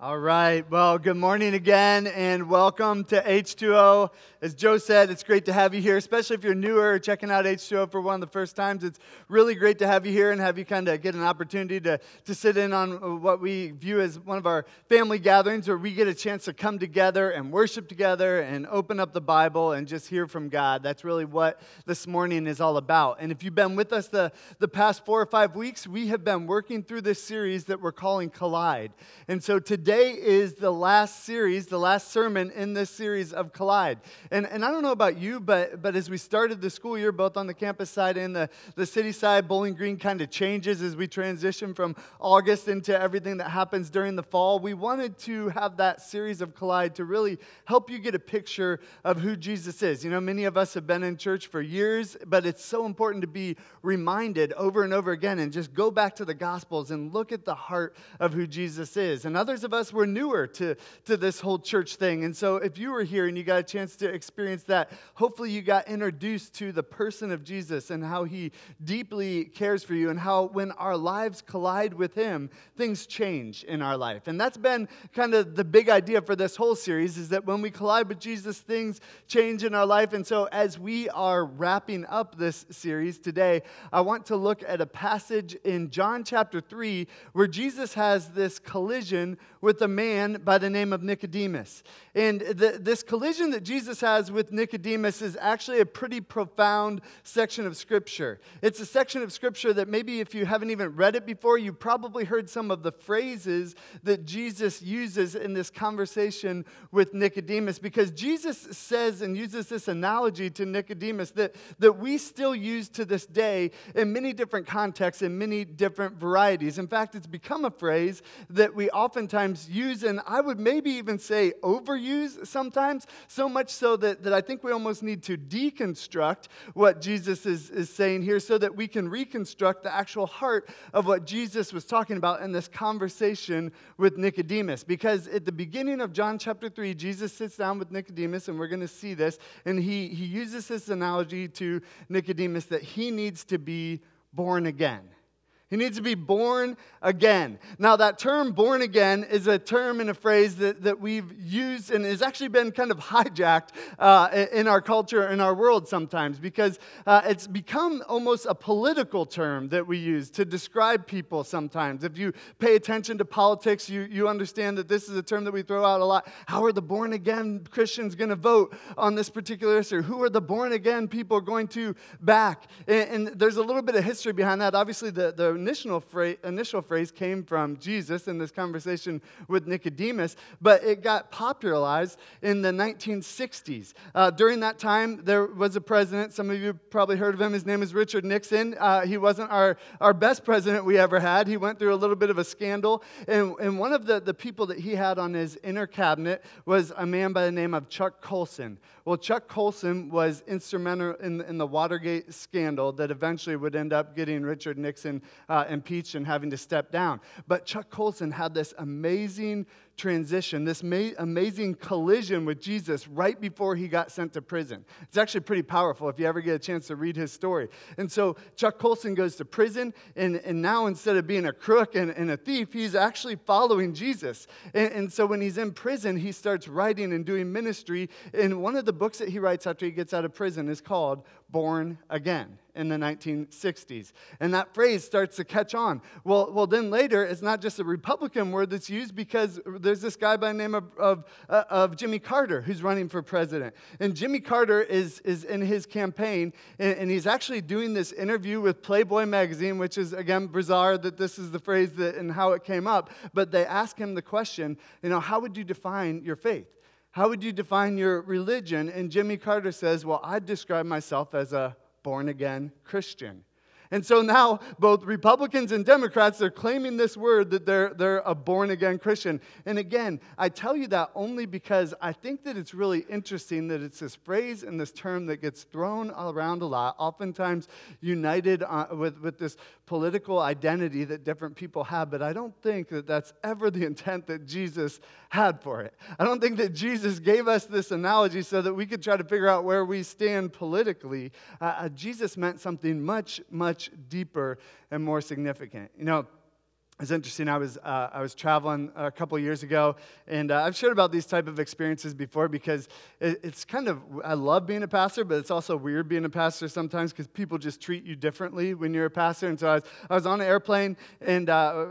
All right. Well, good morning again and welcome to H2O. As Joe said, it's great to have you here, especially if you're newer checking out H2O for one of the first times. It's really great to have you here and have you kind of get an opportunity to, to sit in on uh, what we view as one of our family gatherings where we get a chance to come together and worship together and open up the Bible and just hear from God. That's really what this morning is all about. And if you've been with us the, the past four or five weeks, we have been working through this series that we're calling Collide. And so today, today is the last series, the last sermon in this series of Collide. And, and I don't know about you, but, but as we started the school year, both on the campus side and the, the city side, Bowling Green kind of changes as we transition from August into everything that happens during the fall. We wanted to have that series of Collide to really help you get a picture of who Jesus is. You know, many of us have been in church for years, but it's so important to be reminded over and over again and just go back to the Gospels and look at the heart of who Jesus is. And others of us us were newer to, to this whole church thing. And so if you were here and you got a chance to experience that, hopefully you got introduced to the person of Jesus and how he deeply cares for you and how when our lives collide with him, things change in our life. And that's been kind of the big idea for this whole series is that when we collide with Jesus, things change in our life. And so as we are wrapping up this series today, I want to look at a passage in John chapter 3 where Jesus has this collision with a man by the name of Nicodemus. And the, this collision that Jesus has with Nicodemus is actually a pretty profound section of Scripture. It's a section of Scripture that maybe if you haven't even read it before, you probably heard some of the phrases that Jesus uses in this conversation with Nicodemus because Jesus says and uses this analogy to Nicodemus that, that we still use to this day in many different contexts, in many different varieties. In fact, it's become a phrase that we oftentimes use, and I would maybe even say overuse sometimes, so much so that, that I think we almost need to deconstruct what Jesus is, is saying here so that we can reconstruct the actual heart of what Jesus was talking about in this conversation with Nicodemus. Because at the beginning of John chapter 3, Jesus sits down with Nicodemus, and we're going to see this, and he, he uses this analogy to Nicodemus that he needs to be born again. He needs to be born again. Now, that term born again is a term and a phrase that, that we've used and has actually been kind of hijacked uh, in our culture, in our world sometimes, because uh, it's become almost a political term that we use to describe people sometimes. If you pay attention to politics, you, you understand that this is a term that we throw out a lot. How are the born again Christians going to vote on this particular issue? Who are the born again people going to back? And, and there's a little bit of history behind that. Obviously, the, the initial phrase, initial phrase came from Jesus in this conversation with Nicodemus, but it got popularized in the 1960s. Uh, during that time, there was a president. Some of you probably heard of him. His name is Richard Nixon. Uh, he wasn't our, our best president we ever had. He went through a little bit of a scandal. And, and one of the, the people that he had on his inner cabinet was a man by the name of Chuck Colson. Well, Chuck Colson was instrumental in, in the Watergate scandal that eventually would end up getting Richard Nixon uh, impeached and having to step down. But Chuck Colson had this amazing transition, this ma- amazing collision with Jesus right before he got sent to prison. It's actually pretty powerful if you ever get a chance to read his story. And so Chuck Colson goes to prison, and, and now instead of being a crook and, and a thief, he's actually following Jesus. And, and so when he's in prison, he starts writing and doing ministry. And one of the books that he writes after he gets out of prison is called Born Again in the 1960s. And that phrase starts to catch on. Well, well then later, it's not just a Republican word that's used because there's this guy by the name of, of, uh, of Jimmy Carter who's running for president. And Jimmy Carter is, is in his campaign, and, and he's actually doing this interview with Playboy magazine, which is, again, bizarre that this is the phrase that, and how it came up. But they ask him the question, you know, how would you define your faith? How would you define your religion? And Jimmy Carter says, Well, I'd describe myself as a born again Christian. And so now both Republicans and Democrats are claiming this word that they're, they're a born again Christian. And again, I tell you that only because I think that it's really interesting that it's this phrase and this term that gets thrown around a lot, oftentimes united uh, with, with this political identity that different people have. But I don't think that that's ever the intent that Jesus had for it. I don't think that Jesus gave us this analogy so that we could try to figure out where we stand politically. Uh, uh Jesus meant something much, much much deeper and more significant. You know, it's interesting. I was uh, I was traveling a couple years ago, and uh, I've shared about these type of experiences before because it, it's kind of I love being a pastor, but it's also weird being a pastor sometimes because people just treat you differently when you're a pastor. And so I was I was on an airplane and uh,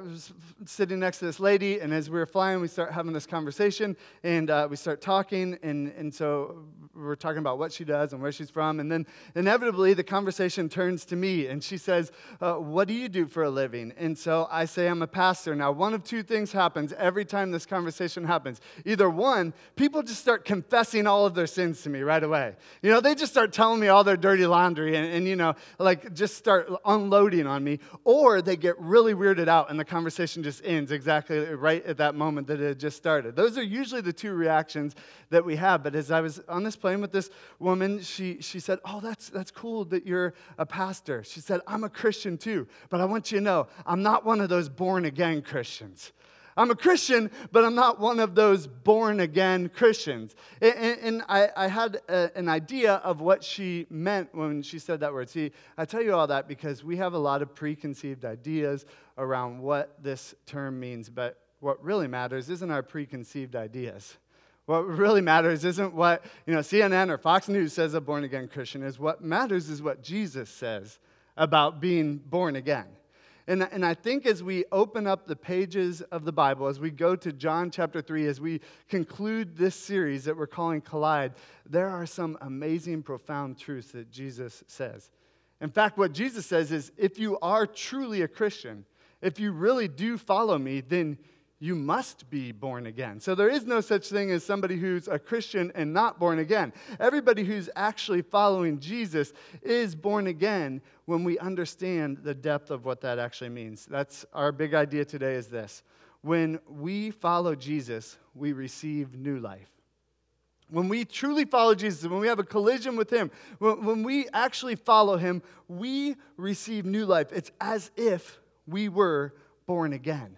sitting next to this lady, and as we were flying, we start having this conversation, and uh, we start talking, and and so we're talking about what she does and where she's from, and then inevitably the conversation turns to me, and she says, uh, "What do you do for a living?" And so I say, "I'm a pastor." Now, one of two things happens every time this conversation happens. Either one, people just start confessing all of their sins to me right away. You know, they just start telling me all their dirty laundry, and, and you know, like just start unloading on me, or they get really weirded out, and the conversation just ends exactly right at that moment that it just started. Those are usually the two reactions that we have. But as I was on this plane with this woman, she, she said, Oh, that's, that's cool that you're a pastor. She said, I'm a Christian too, but I want you to know I'm not one of those born again Christians. I'm a Christian, but I'm not one of those born again Christians. And, I, had an idea of what she meant when she said that word. See, I tell you all that because we have a lot of preconceived ideas around what this term means, but what really matters isn't our preconceived ideas. What really matters isn't what you know, CNN or Fox News says a born again Christian is. What matters is what Jesus says about being born again. And, and I think as we open up the pages of the Bible, as we go to John chapter 3, as we conclude this series that we're calling Collide, there are some amazing, profound truths that Jesus says. In fact, what Jesus says is if you are truly a Christian, if you really do follow me, then you must be born again. So there is no such thing as somebody who's a Christian and not born again. Everybody who's actually following Jesus is born again when we understand the depth of what that actually means. That's our big idea today is this. When we follow Jesus, we receive new life. When we truly follow Jesus, when we have a collision with Him, when, we actually follow Him, we receive new life. It's as if we were born again.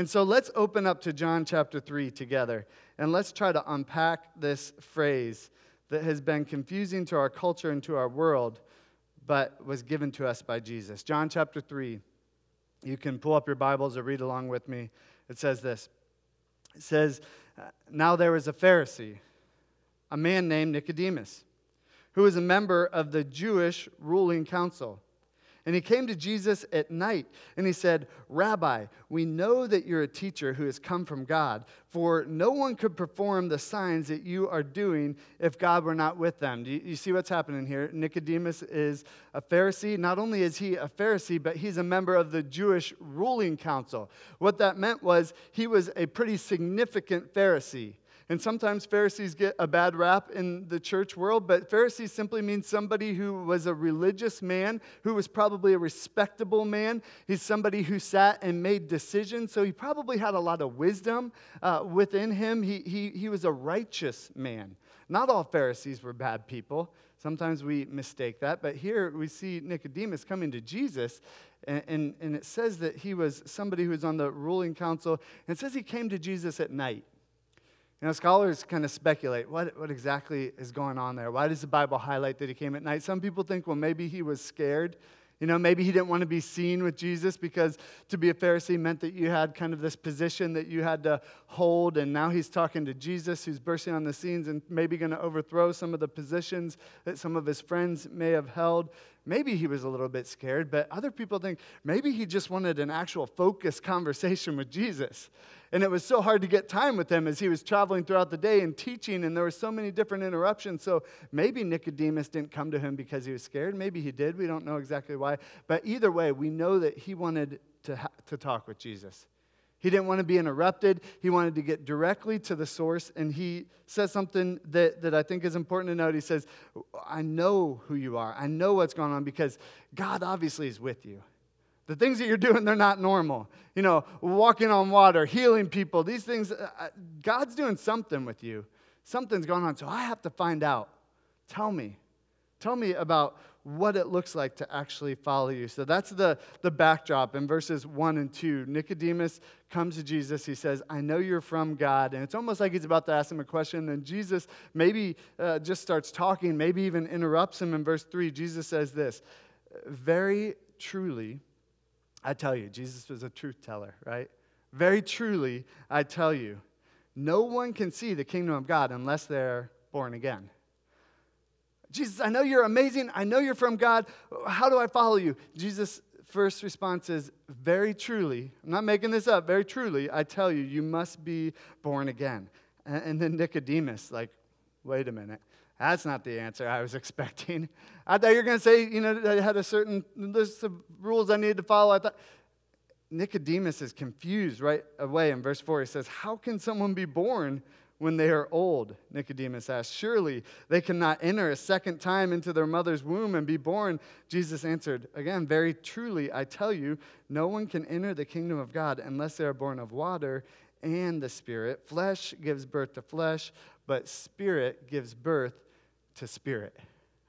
And so let's open up to John chapter 3 together and let's try to unpack this phrase that has been confusing to our culture and to our world, but was given to us by Jesus. John chapter 3. You can pull up your Bibles or read along with me. It says this It says, uh, Now there was a Pharisee, a man named Nicodemus, who was a member of the Jewish ruling council. And he came to Jesus at night and he said, Rabbi, we know that you're a teacher who has come from God, for no one could perform the signs that you are doing if God were not with them. Do you, you see what's happening here? Nicodemus is a Pharisee. Not only is he a Pharisee, but he's a member of the Jewish ruling council. What that meant was he was a pretty significant Pharisee. And sometimes Pharisees get a bad rap in the church world, but Pharisees simply means somebody who was a religious man, who was probably a respectable man. He's somebody who sat and made decisions, so he probably had a lot of wisdom uh, within him. He, he, he was a righteous man. Not all Pharisees were bad people. Sometimes we mistake that, but here we see Nicodemus coming to Jesus, and, and, and it says that he was somebody who was on the ruling council, and it says he came to Jesus at night. You know, scholars kind of speculate what, what exactly is going on there. Why does the Bible highlight that he came at night? Some people think, well, maybe he was scared. You know, maybe he didn't want to be seen with Jesus because to be a Pharisee meant that you had kind of this position that you had to hold. And now he's talking to Jesus, who's bursting on the scenes and maybe going to overthrow some of the positions that some of his friends may have held. Maybe he was a little bit scared, but other people think maybe he just wanted an actual focused conversation with Jesus. And it was so hard to get time with him as he was traveling throughout the day and teaching, and there were so many different interruptions. So maybe Nicodemus didn't come to him because he was scared. Maybe he did. We don't know exactly why. But either way, we know that he wanted to, ha- to talk with Jesus. He didn't want to be interrupted. He wanted to get directly to the source. And he says something that, that I think is important to note. He says, I know who you are. I know what's going on because God obviously is with you. The things that you're doing, they're not normal. You know, walking on water, healing people, these things, uh, uh, God's doing something with you. Something's going on. So I have to find out. Tell me. Tell me about what it looks like to actually follow you. So that's the, the backdrop in verses 1 and 2. Nicodemus comes to Jesus. He says, I know you're from God. And it's almost like he's about to ask him a question. And Jesus maybe uh, just starts talking, maybe even interrupts him in verse 3. Jesus says this Very truly, I tell you, Jesus was a truth teller, right? Very truly, I tell you, no one can see the kingdom of God unless they're born again. Jesus, I know you're amazing. I know you're from God. How do I follow you? Jesus' first response is, Very truly, I'm not making this up, very truly, I tell you, you must be born again. And then Nicodemus, like, wait a minute. That's not the answer I was expecting. I thought you were going to say, you know, I had a certain list of rules I needed to follow. I thought Nicodemus is confused right away in verse 4. He says, How can someone be born when they are old? Nicodemus asked. Surely they cannot enter a second time into their mother's womb and be born. Jesus answered, Again, very truly, I tell you, no one can enter the kingdom of God unless they are born of water and the Spirit. Flesh gives birth to flesh, but Spirit gives birth to spirit.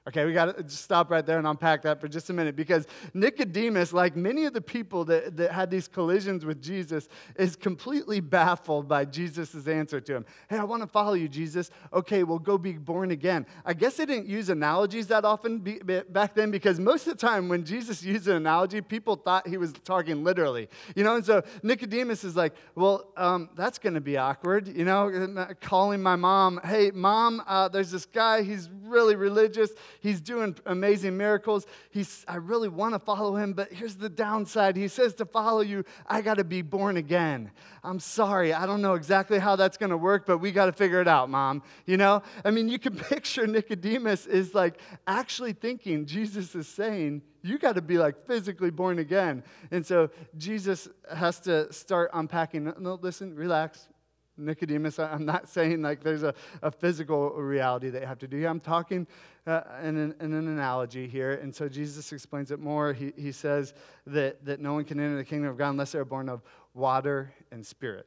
Okay, we got to stop right there and unpack that for just a minute because Nicodemus, like many of the people that, that had these collisions with Jesus, is completely baffled by Jesus' answer to him. Hey, I want to follow you, Jesus. Okay, well, go be born again. I guess they didn't use analogies that often be, back then because most of the time when Jesus used an analogy, people thought he was talking literally. You know, and so Nicodemus is like, well, um, that's going to be awkward. You know, calling my mom, hey, mom, uh, there's this guy, he's really religious He's doing amazing miracles. He's, I really want to follow him, but here's the downside. He says to follow you, I got to be born again. I'm sorry. I don't know exactly how that's going to work, but we got to figure it out, mom. You know? I mean, you can picture Nicodemus is like actually thinking Jesus is saying, you got to be like physically born again. And so Jesus has to start unpacking. No, listen, relax. Nicodemus, I'm not saying like there's a, a physical reality that you have to do. I'm talking uh, in, an, in an analogy here. And so Jesus explains it more. He, he says that, that no one can enter the kingdom of God unless they're born of water and spirit.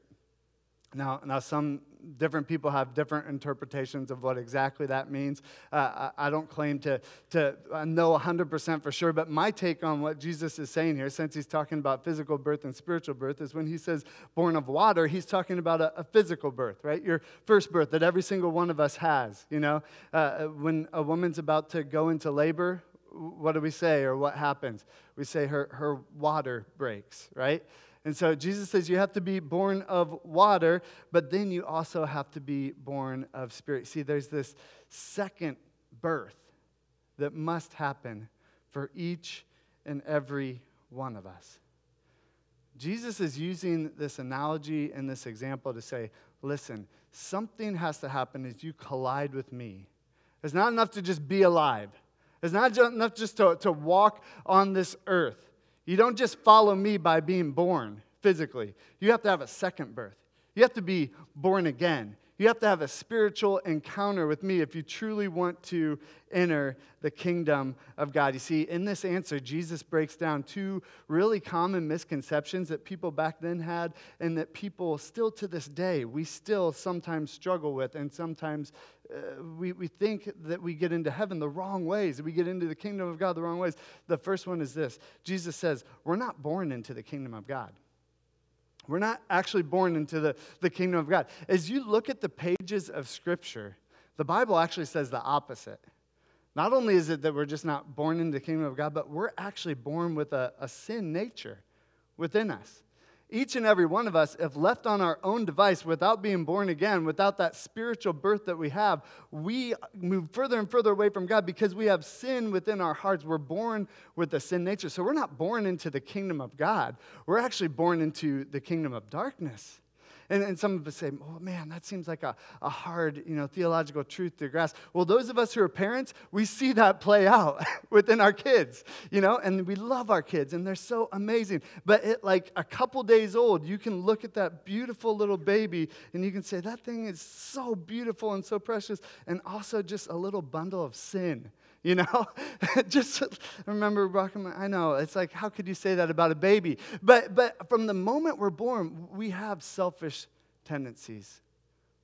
Now, now some different people have different interpretations of what exactly that means. Uh, I, I, don't claim to, to know 100% for sure, but my take on what Jesus is saying here, since he's talking about physical birth and spiritual birth, is when he says born of water, he's talking about a, a physical birth, right? Your first birth that every single one of us has. You know, uh, when a woman's about to go into labor, what do we say or what happens? We say her, her water breaks, right? And so Jesus says you have to be born of water, but then you also have to be born of spirit. See, there's this second birth that must happen for each and every one of us. Jesus is using this analogy and this example to say, listen, something has to happen as you collide with me. It's not enough to just be alive. It's not enough just to, to walk on this earth. You don't just follow me by being born physically. You have to have a second birth. You have to be born again. You have to have a spiritual encounter with me if you truly want to enter the kingdom of God. You see, in this answer, Jesus breaks down two really common misconceptions that people back then had and that people still to this day, we still sometimes struggle with, and sometimes uh, we, we think that we get into heaven the wrong ways, we get into the kingdom of God the wrong ways. The first one is this Jesus says, We're not born into the kingdom of God. We're not actually born into the, the kingdom of God. As you look at the pages of Scripture, the Bible actually says the opposite. Not only is it that we're just not born into the kingdom of God, but we're actually born with a, a sin nature within us each and every one of us, if left on our own device without being born again, without that spiritual birth that we have, we move further and further away from God because we have sin within our hearts. We're born with a sin nature. So we're not born into the kingdom of God, we're actually born into the kingdom of darkness. And, and some of us say, oh man, that seems like a, a hard, you know, theological truth to grasp. Well, those of us who are parents, we see that play out within our kids, you know, and we love our kids and they're so amazing. But like a couple days old, you can look at that beautiful little baby and you can say, that thing is so beautiful and so precious, and also just a little bundle of sin you know? Just remember rocking I know, it's like, how could you say that about a baby? But, but from the moment we're born, we have selfish tendencies.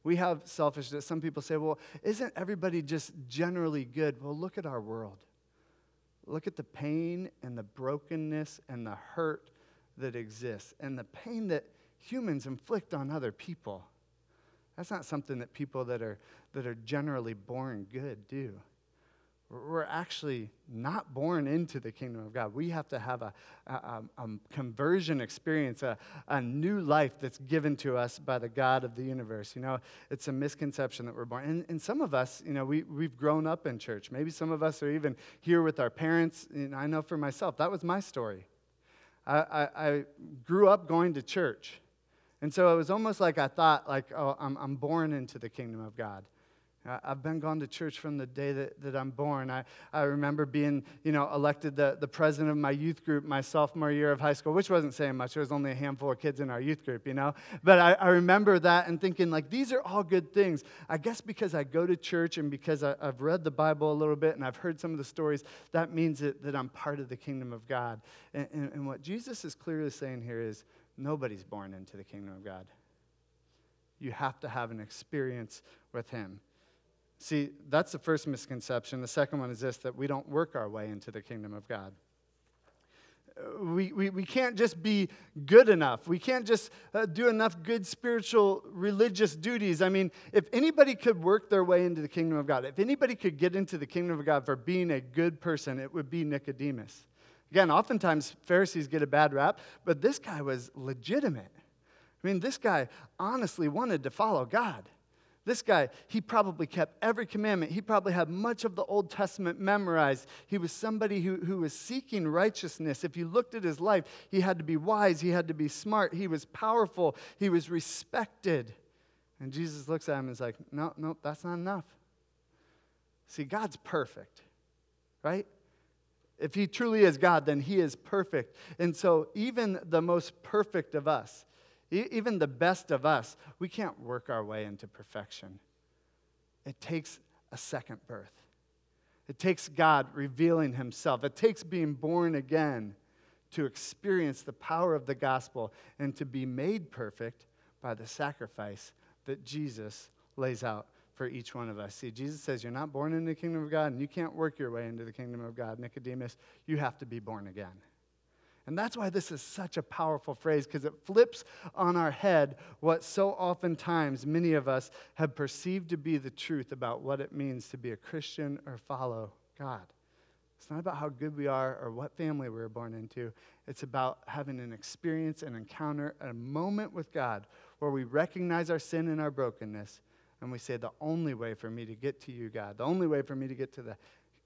We have selfishness. Some people say, well, isn't everybody just generally good? Well, look at our world. Look at the pain and the brokenness and the hurt that exists and the pain that humans inflict on other people. That's not something that people that are, that are generally born good do. We're actually not born into the kingdom of God. We have to have a, a, a, conversion experience, a, a new life that's given to us by the God of the universe. You know, it's a misconception that we're born. And, and some of us, you know, we, we've grown up in church. Maybe some of us are even here with our parents. And I know for myself, that was my story. I, I, I grew up going to church. And so it was almost like I thought, like, oh, I'm, I'm born into the kingdom of God. I've been gone to church from the day that, that I'm born. I, I remember being, you know, elected the, the president of my youth group my sophomore year of high school, which wasn't saying much. There was only a handful of kids in our youth group, you know. But I, I remember that and thinking, like, these are all good things. I guess because I go to church and because I, have read the Bible a little bit and I've heard some of the stories, that means that, that I'm part of the kingdom of God. And, and, and what Jesus is clearly saying here is nobody's born into the kingdom of God. You have to have an experience with Him. See, that's the first misconception. The second one is this that we don't work our way into the kingdom of God. Uh, we, we, we can't just be good enough. We can't just uh, do enough good spiritual religious duties. I mean, if anybody could work their way into the kingdom of God, if anybody could get into the kingdom of God for being a good person, it would be Nicodemus. Again, oftentimes Pharisees get a bad rap, but this guy was legitimate. I mean, this guy honestly wanted to follow God. This guy, he probably kept every commandment. He probably had much of the Old Testament memorized. He was somebody who, who was seeking righteousness. If you looked at his life, he had to be wise, he had to be smart, he was powerful, he was respected. And Jesus looks at him and is like, No, no, that's not enough. See, God's perfect, right? If he truly is God, then he is perfect. And so, even the most perfect of us, even the best of us, we can't work our way into perfection. It takes a second birth. It takes God revealing Himself. It takes being born again to experience the power of the gospel and to be made perfect by the sacrifice that Jesus lays out for each one of us. See, Jesus says, You're not born into the kingdom of God, and you can't work your way into the kingdom of God. Nicodemus, you have to be born again. And that's why this is such a powerful phrase, because it flips on our head what so oftentimes many of us have perceived to be the truth about what it means to be a Christian or follow God. It's not about how good we are or what family we were born into. It's about having an experience, an encounter, a moment with God where we recognize our sin and our brokenness and we say, The only way for me to get to you, God, the only way for me to get to the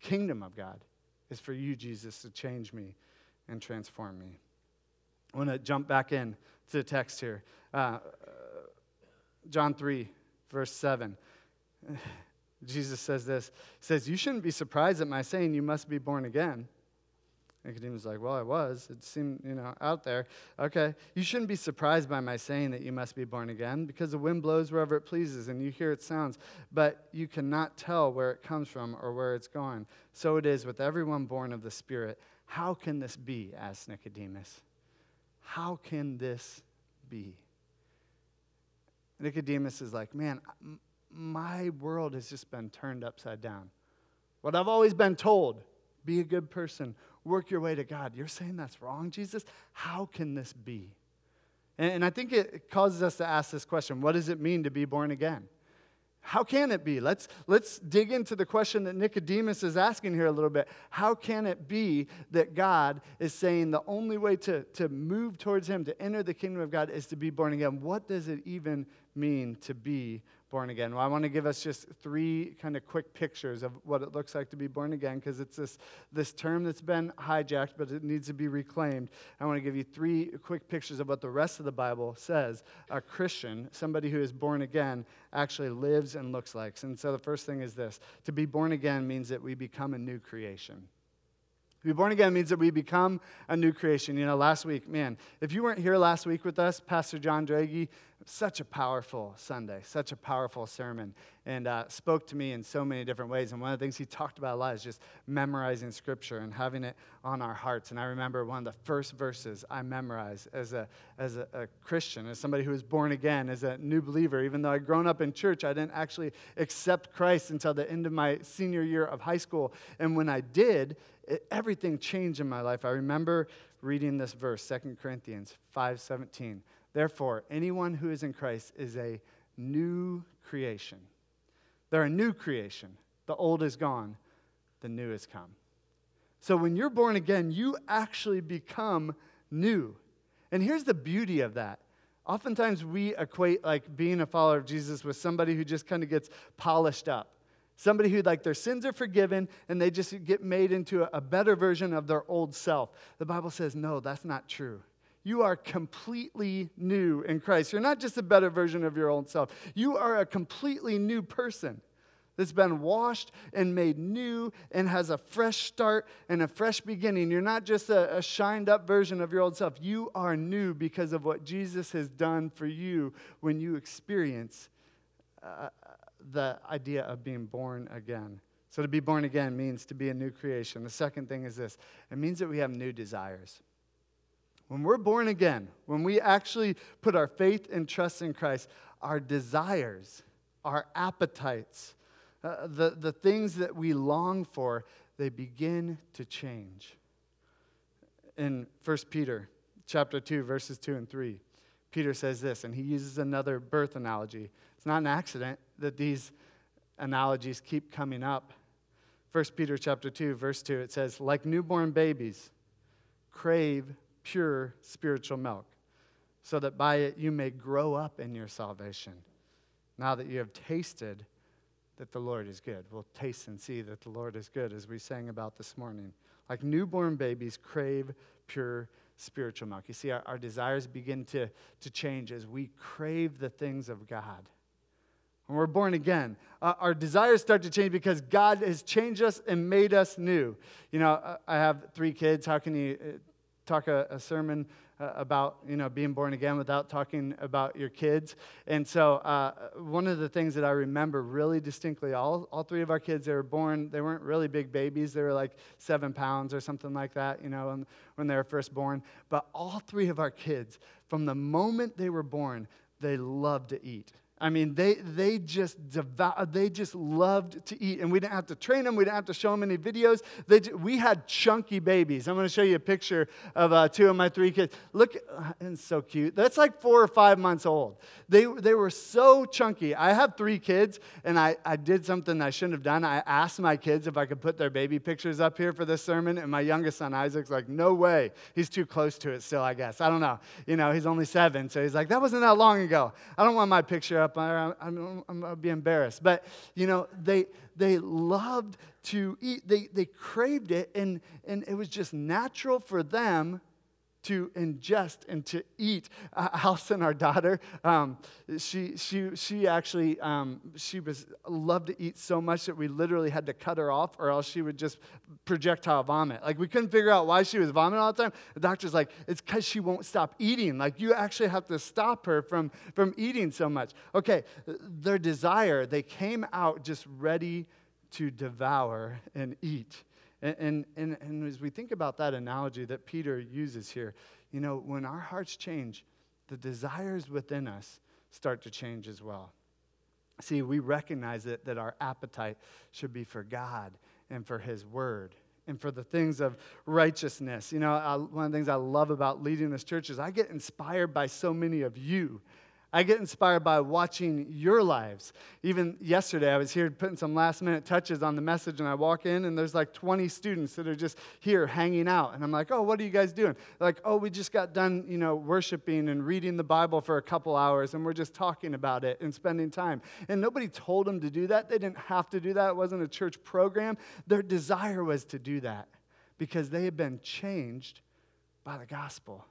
kingdom of God is for you, Jesus, to change me and transform me. I want to jump back in to the text here. Uh, John 3, verse 7. Jesus says this. He says, You shouldn't be surprised at my saying you must be born again. Nicodemus like, Well, I was. It seemed, you know, out there. Okay. You shouldn't be surprised by my saying that you must be born again, because the wind blows wherever it pleases, and you hear its sounds, but you cannot tell where it comes from or where it's going. So it is with everyone born of the Spirit. How can this be? asked Nicodemus. How can this be? Nicodemus is like, man, my world has just been turned upside down. What I've always been told be a good person, work your way to God. You're saying that's wrong, Jesus? How can this be? And, I think it causes us to ask this question what does it mean to be born again? How can it be? Let's, let's dig into the question that Nicodemus is asking here a little bit. How can it be that God is saying the only way to, to move towards Him, to enter the kingdom of God, is to be born again? What does it even mean to be born again? Well, I want to give us just three kind of quick pictures of what it looks like to be born again because it's this, this term that's been hijacked, but it needs to be reclaimed. I want to give you three quick pictures of what the rest of the Bible says a Christian, somebody who is born again, actually lives and looks like. And so the first thing is this to be born again means that we become a new creation. To be born again means that we become a new creation. You know, last week, man, if you weren't here last week with us, Pastor John Draghi, such a powerful Sunday, such a powerful sermon, and uh, spoke to me in so many different ways. And one of the things he talked about a lot is just memorizing scripture and having it on our hearts. And I remember one of the first verses I memorized as a, as a, a Christian, as somebody who was born again, as a new believer. Even though I'd grown up in church, I didn't actually accept Christ until the end of my senior year of high school. And when I did, it, everything changed in my life. I remember reading this verse, 2 Corinthians 5:17. Therefore, anyone who is in Christ is a new creation. They're a new creation. The old is gone, the new has come. So when you're born again, you actually become new. And here's the beauty of that. Oftentimes we equate like being a follower of Jesus with somebody who just kind of gets polished up. Somebody who, like, their sins are forgiven and they just get made into a, a better version of their old self. The Bible says, no, that's not true. You are completely new in Christ. You're not just a better version of your old self, you are a completely new person that's been washed and made new and has a fresh start and a fresh beginning. You're not just a, a, shined up version of your old self. You are new because of what Jesus has done for you when you experience uh, the idea of being born again. So, to be born again means to be a new creation. The second thing is this it means that we have new desires. When we're born again, when we actually put our faith and trust in Christ, our desires, our appetites, uh, the, the things that we long for, they begin to change. In 1 Peter chapter 2, verses 2 and 3, Peter says this, and he uses another birth analogy. It's not an accident that these analogies keep coming up. 1 Peter chapter 2, verse 2, it says, like newborn babies, crave pure spiritual milk, so that by it you may grow up in your salvation. Now that you have tasted that the Lord is good. We'll taste and see that the Lord is good, as we sang about this morning. Like newborn babies crave pure spiritual milk. You see, our, our desires begin to, to change as we crave the things of God. When we're born again, uh, our desires start to change because God has changed us and made us new. You know, I have three kids. How can you uh, talk a, a sermon uh, about you know being born again without talking about your kids. And so uh, one of the things that I remember really distinctly, all, all three of our kids, they were born, they weren't really big babies. They were like seven pounds or something like that, you know, when, when they were first born. But all three of our kids, from the moment they were born, they loved to eat. I mean, they, they, just they just loved to eat. And we didn't have to train them. We didn't have to show them any videos. They, we had chunky babies. I'm going to show you a picture of uh, two of my three kids. Look, uh, it's so cute. That's like four or five months old. They, they were so chunky. I have three kids, and I, I did something I shouldn't have done. I asked my kids if I could put their baby pictures up here for this sermon, and my youngest son, Isaac's like, no way. He's too close to it still, I guess. I don't know. You know, he's only seven, so he's like, that wasn't that long ago. I don't want my picture up I'm going to be embarrassed. But, you know, they, they loved to eat. They, they craved it, and, and it was just natural for them to ingest and to eat. Uh, Allison, our daughter, um, she, she, she actually, um, she was loved to eat so much that we literally had to cut her off or else she would just projectile vomit. Like we couldn't figure out why she was vomiting all the time. The doctor's like, it's because she won't stop eating. Like you actually have to stop her from, from eating so much. Okay, their desire, they came out just ready to devour and eat. And, and, and, as we think about that analogy that Peter uses here, you know, when our hearts change, the desires within us start to change as well. See, we recognize that, that our appetite should be for God and for His Word and for the things of righteousness. You know, I, one of the things I love about leading this church is I get inspired by so many of you I get inspired by watching your lives. Even yesterday, I was here putting some last minute touches on the message, and I walk in, and there's like 20 students that are just here hanging out. And I'm like, oh, what are you guys doing? They're like, oh, we just got done, you know, worshiping and reading the Bible for a couple hours, and we're just talking about it and spending time. And nobody told them to do that. They didn't have to do that. It wasn't a church program. Their desire was to do that because they had been changed by the gospel.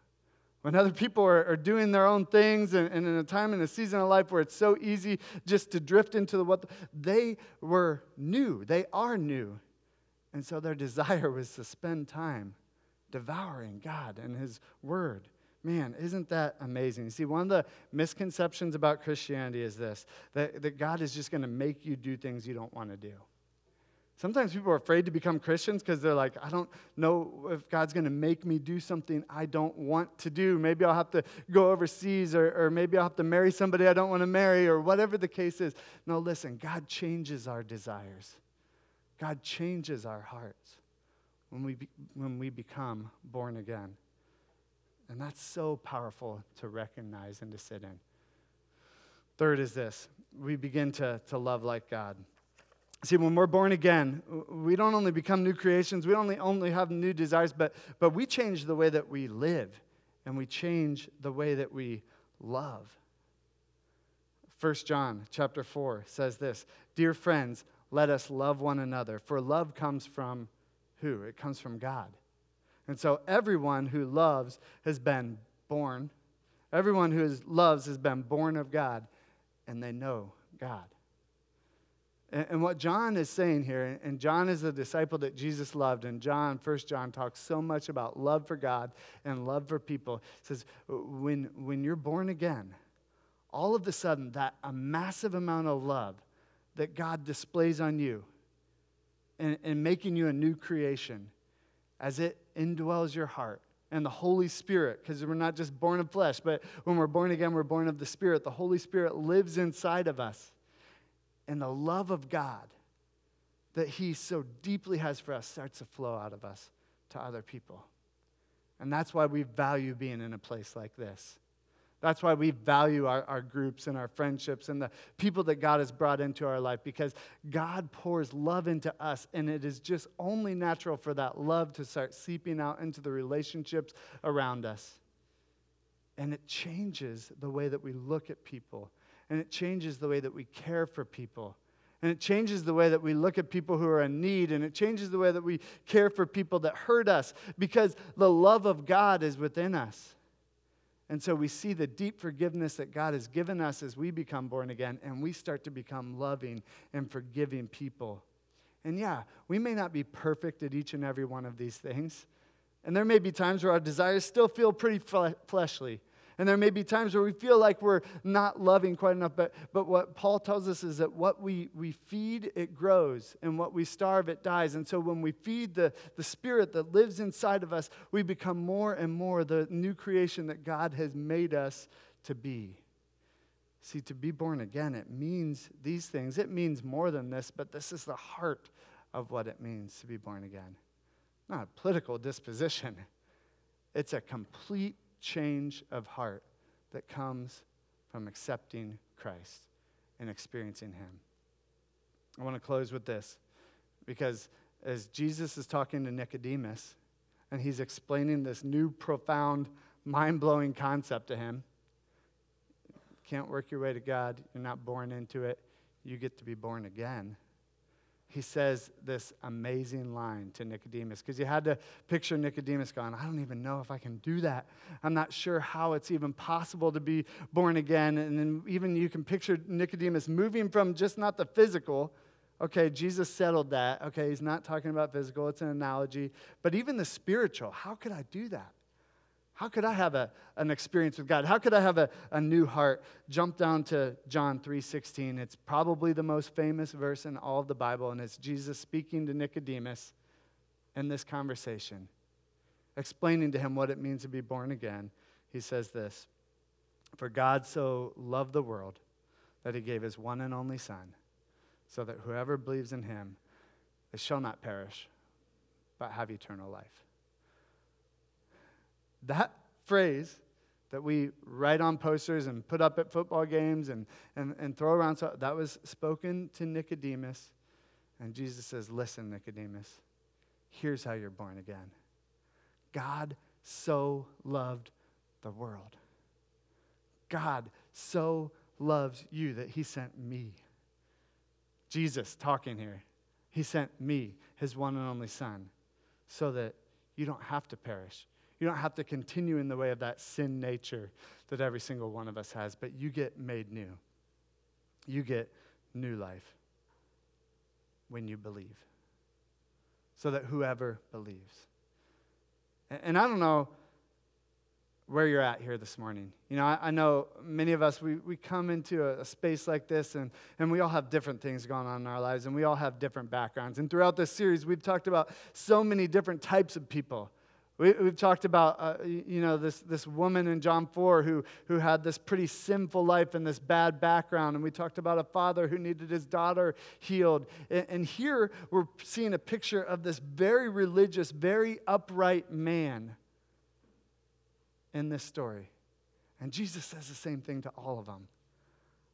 When other people are, are doing their own things and, and, in a time in a season of life where it's so easy just to drift into the what, they were new. They are new. And so their desire was to spend time devouring God and His Word. Man, isn't that amazing? See, one of the misconceptions about Christianity is this that, that God is just going to make you do things you don't want to do. Sometimes people are afraid to become Christians because they're like, I don't know if God's going to make me do something I don't want to do. Maybe I'll have to go overseas, or, or maybe I'll have to marry somebody I don't want to marry, or whatever the case is. No, listen, God changes our desires, God changes our hearts when we, be, when we become born again. And that's so powerful to recognize and to sit in. Third is this we begin to, to love like God. See, when we're born again, we don't only become new creations, we only only have new desires, but, but we change the way that we live and we change the way that we love. 1 John chapter 4 says this Dear friends, let us love one another, for love comes from who? It comes from God. And so everyone who loves has been born. Everyone who loves has been born of God, and they know God. And, what John is saying here, and John is the disciple that Jesus loved, and John, First John, talks so much about love for God and love for people. Says, when, when you're born again, all of a sudden, that a massive amount of love that God displays on you and, and making you a new creation as it indwells your heart and the Holy Spirit, because we're not just born of flesh, but when we're born again, we're born of the Spirit. The Holy Spirit lives inside of us. And the love of God that He so deeply has for us starts to flow out of us to other people. And that's why we value being in a place like this. That's why we value our, our groups and our friendships and the people that God has brought into our life because God pours love into us, and it is just only natural for that love to start seeping out into the relationships around us. And it changes the way that we look at people, and it changes the way that we care for people. And it changes the way that we look at people who are in need, and it changes the way that we care for people that hurt us because the love of God is within us. And so we see the deep forgiveness that God has given us as we become born again, and we start to become loving and forgiving people. And yeah, we may not be perfect at each and every one of these things. And there may be times where our desires still feel pretty fleshly. And there may be times where we feel like we're not loving quite enough, but, but what Paul tells us is that what we, we feed, it grows, and what we starve, it dies. And so when we feed the, the spirit that lives inside of us, we become more and more the new creation that God has made us to be. See, to be born again, it means these things. It means more than this, but this is the heart of what it means to be born again. Not a political disposition, it's a complete change of heart that comes from accepting Christ and experiencing Him. I want to close with this because as Jesus is talking to Nicodemus and he's explaining this new, profound, mind blowing concept to him, can't work your way to God, you're not born into it, you get to be born again he says this amazing line to Nicodemus because you had to picture Nicodemus going, I don't even know if I can do that. I'm not sure how it's even possible to be born again. And then even you can picture Nicodemus moving from just not the physical. Okay, Jesus settled that. Okay, he's not talking about physical, it's an analogy. But even the spiritual, how could I do that? How could I have a, an experience with God? How could I have a, a new heart? Jump down to John 3.16. It's probably the most famous verse in all of the Bible, and it's Jesus speaking to Nicodemus in this conversation, explaining to him what it means to be born again. He says this, For God so loved the world that he gave his one and only Son, so that whoever believes in him shall not perish, but have eternal life. That phrase that we write on posters and put up at football games and, and, and throw around, so that was spoken to Nicodemus. And Jesus says, Listen, Nicodemus, here's how you're born again. God so loved the world. God so loves you that he sent me. Jesus talking here. He sent me, his one and only Son, so that you don't have to perish. You don't have to continue in the way of that sin nature that every single one of us has, but you get made new. You get new life when you believe. So that whoever believes. And, I don't know where you're at here this morning. You know, I, I, know many of us, we, we come into a, a, space like this, and, and we all have different things going on in our lives, and we all have different backgrounds. And throughout this series, we've talked about so many different types of people. We, have talked about, uh, you know, this, this woman in John 4 who, who had this pretty sinful life and this bad background. And we talked about a father who needed his daughter healed. And, and here we're seeing a picture of this very religious, very upright man in this story. And Jesus says the same thing to all of them.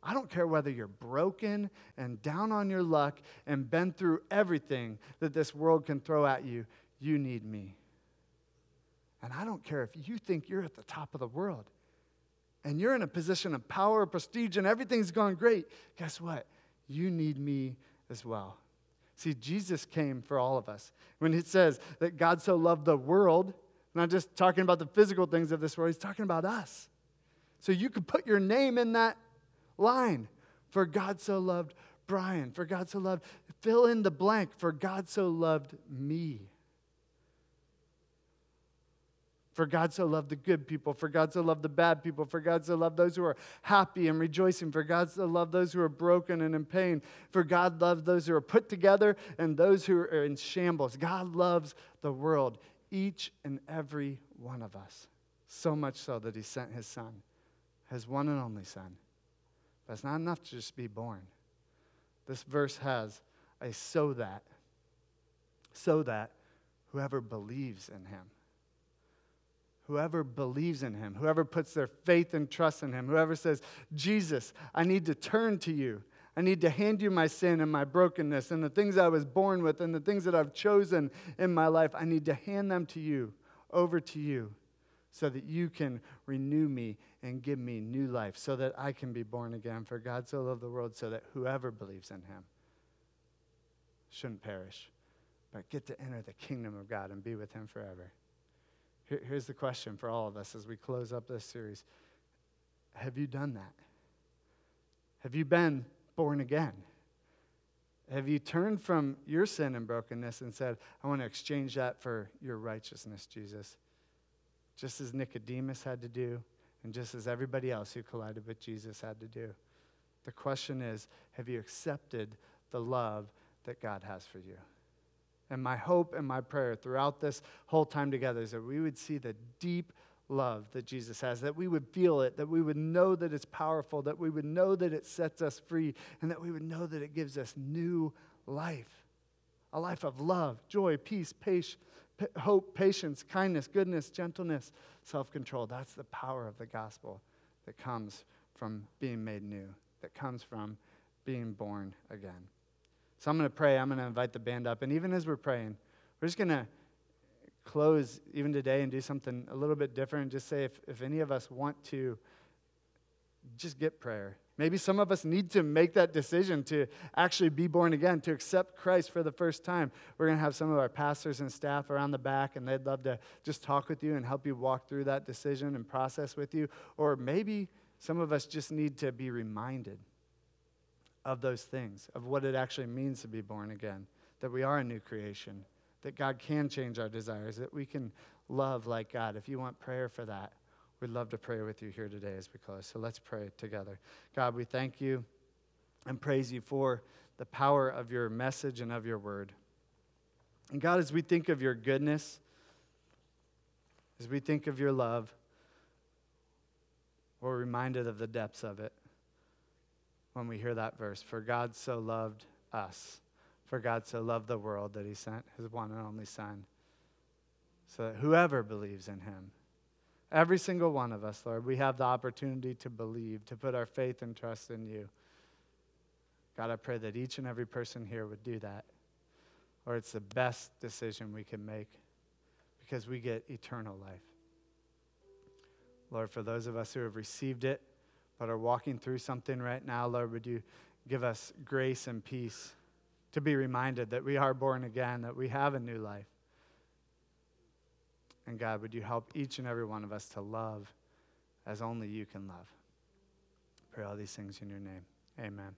I don't care whether you're broken and down on your luck and been through everything that this world can throw at you, you need me. And I don't care if you think you're at the top of the world and you're in a position of power, prestige, and everything's going great. Guess what? You need me as well. See, Jesus came for all of us. When he says that God so loved the world, not just talking about the physical things of this world, he's talking about us. So you could put your name in that line. For God so loved Brian. For God so loved, fill in the blank. For God so loved me. For God so loved the good people. For God so loved the bad people. For God so loved those who are happy and rejoicing. For God so loved those who are broken and in pain. For God loved those who are put together and those who are in shambles. God loves the world, each and every one of us. So much so that He sent His Son, His one and only Son. But it's not enough to just be born. This verse has a so that, so that whoever believes in Him whoever believes in him, whoever puts their faith and trust in him, whoever says, Jesus, I need to turn to you. I need to hand you my sin and my brokenness and the things I was born with and the things that I've chosen in my life. I need to hand them to you, over to you, so that you can renew me and give me new life, so that I can be born again. For God so loved the world, so that whoever believes in him shouldn't perish, but get to enter the kingdom of God and be with him forever. Here, here's the question for all of us as we close up this series Have you done that? Have you been born again? Have you turned from your sin and brokenness and said, I want to exchange that for your righteousness, Jesus? Just as Nicodemus had to do, and just as everybody else who collided with Jesus had to do. The question is have you accepted the love that God has for you? And my hope and my prayer throughout this whole time together is that we would see the deep love that Jesus has, that we would feel it, that we would know that it's powerful, that we would know that it sets us free, and that we would know that it gives us new life a life of love, joy, peace, patience, hope, patience, kindness, goodness, gentleness, self control. That's the power of the gospel that comes from being made new, that comes from being born again. So I'm going to pray. I'm going to invite the band up. And even as we're praying, we're just going to close even today and do something a little bit different. Just say if, if any of us want to just get prayer. Maybe some of us need to make that decision to actually be born again, to accept Christ for the first time. We're going to have some of our pastors and staff around the back, and they'd love to just talk with you and help you walk through that decision and process with you. Or maybe some of us just need to be reminded of those things, of what it actually means to be born again, that we are a new creation, that God can change our desires, that we can love like God. If you want prayer for that, we'd love to pray with you here today as we close. So let's pray together. God, we thank you and praise you for the power of your message and of your word. And God, as we think of your goodness, as we think of your love, we're reminded of the depths of it when we hear that verse. For God so loved us. For God so loved the world that he sent his one and only Son. So that whoever believes in him, every single one of us, Lord, we have the opportunity to believe, to put our faith and trust in you. God, I pray that each and every person here would do that. Or it's the best decision we can make because we get eternal life. Lord, for those of us who have received it, but are walking through something right now, Lord, would you give us grace and peace to be reminded that we are born again, that we have a new life. And God, would you help each and every one of us to love as only you can love? Pray all these things in your name. Amen.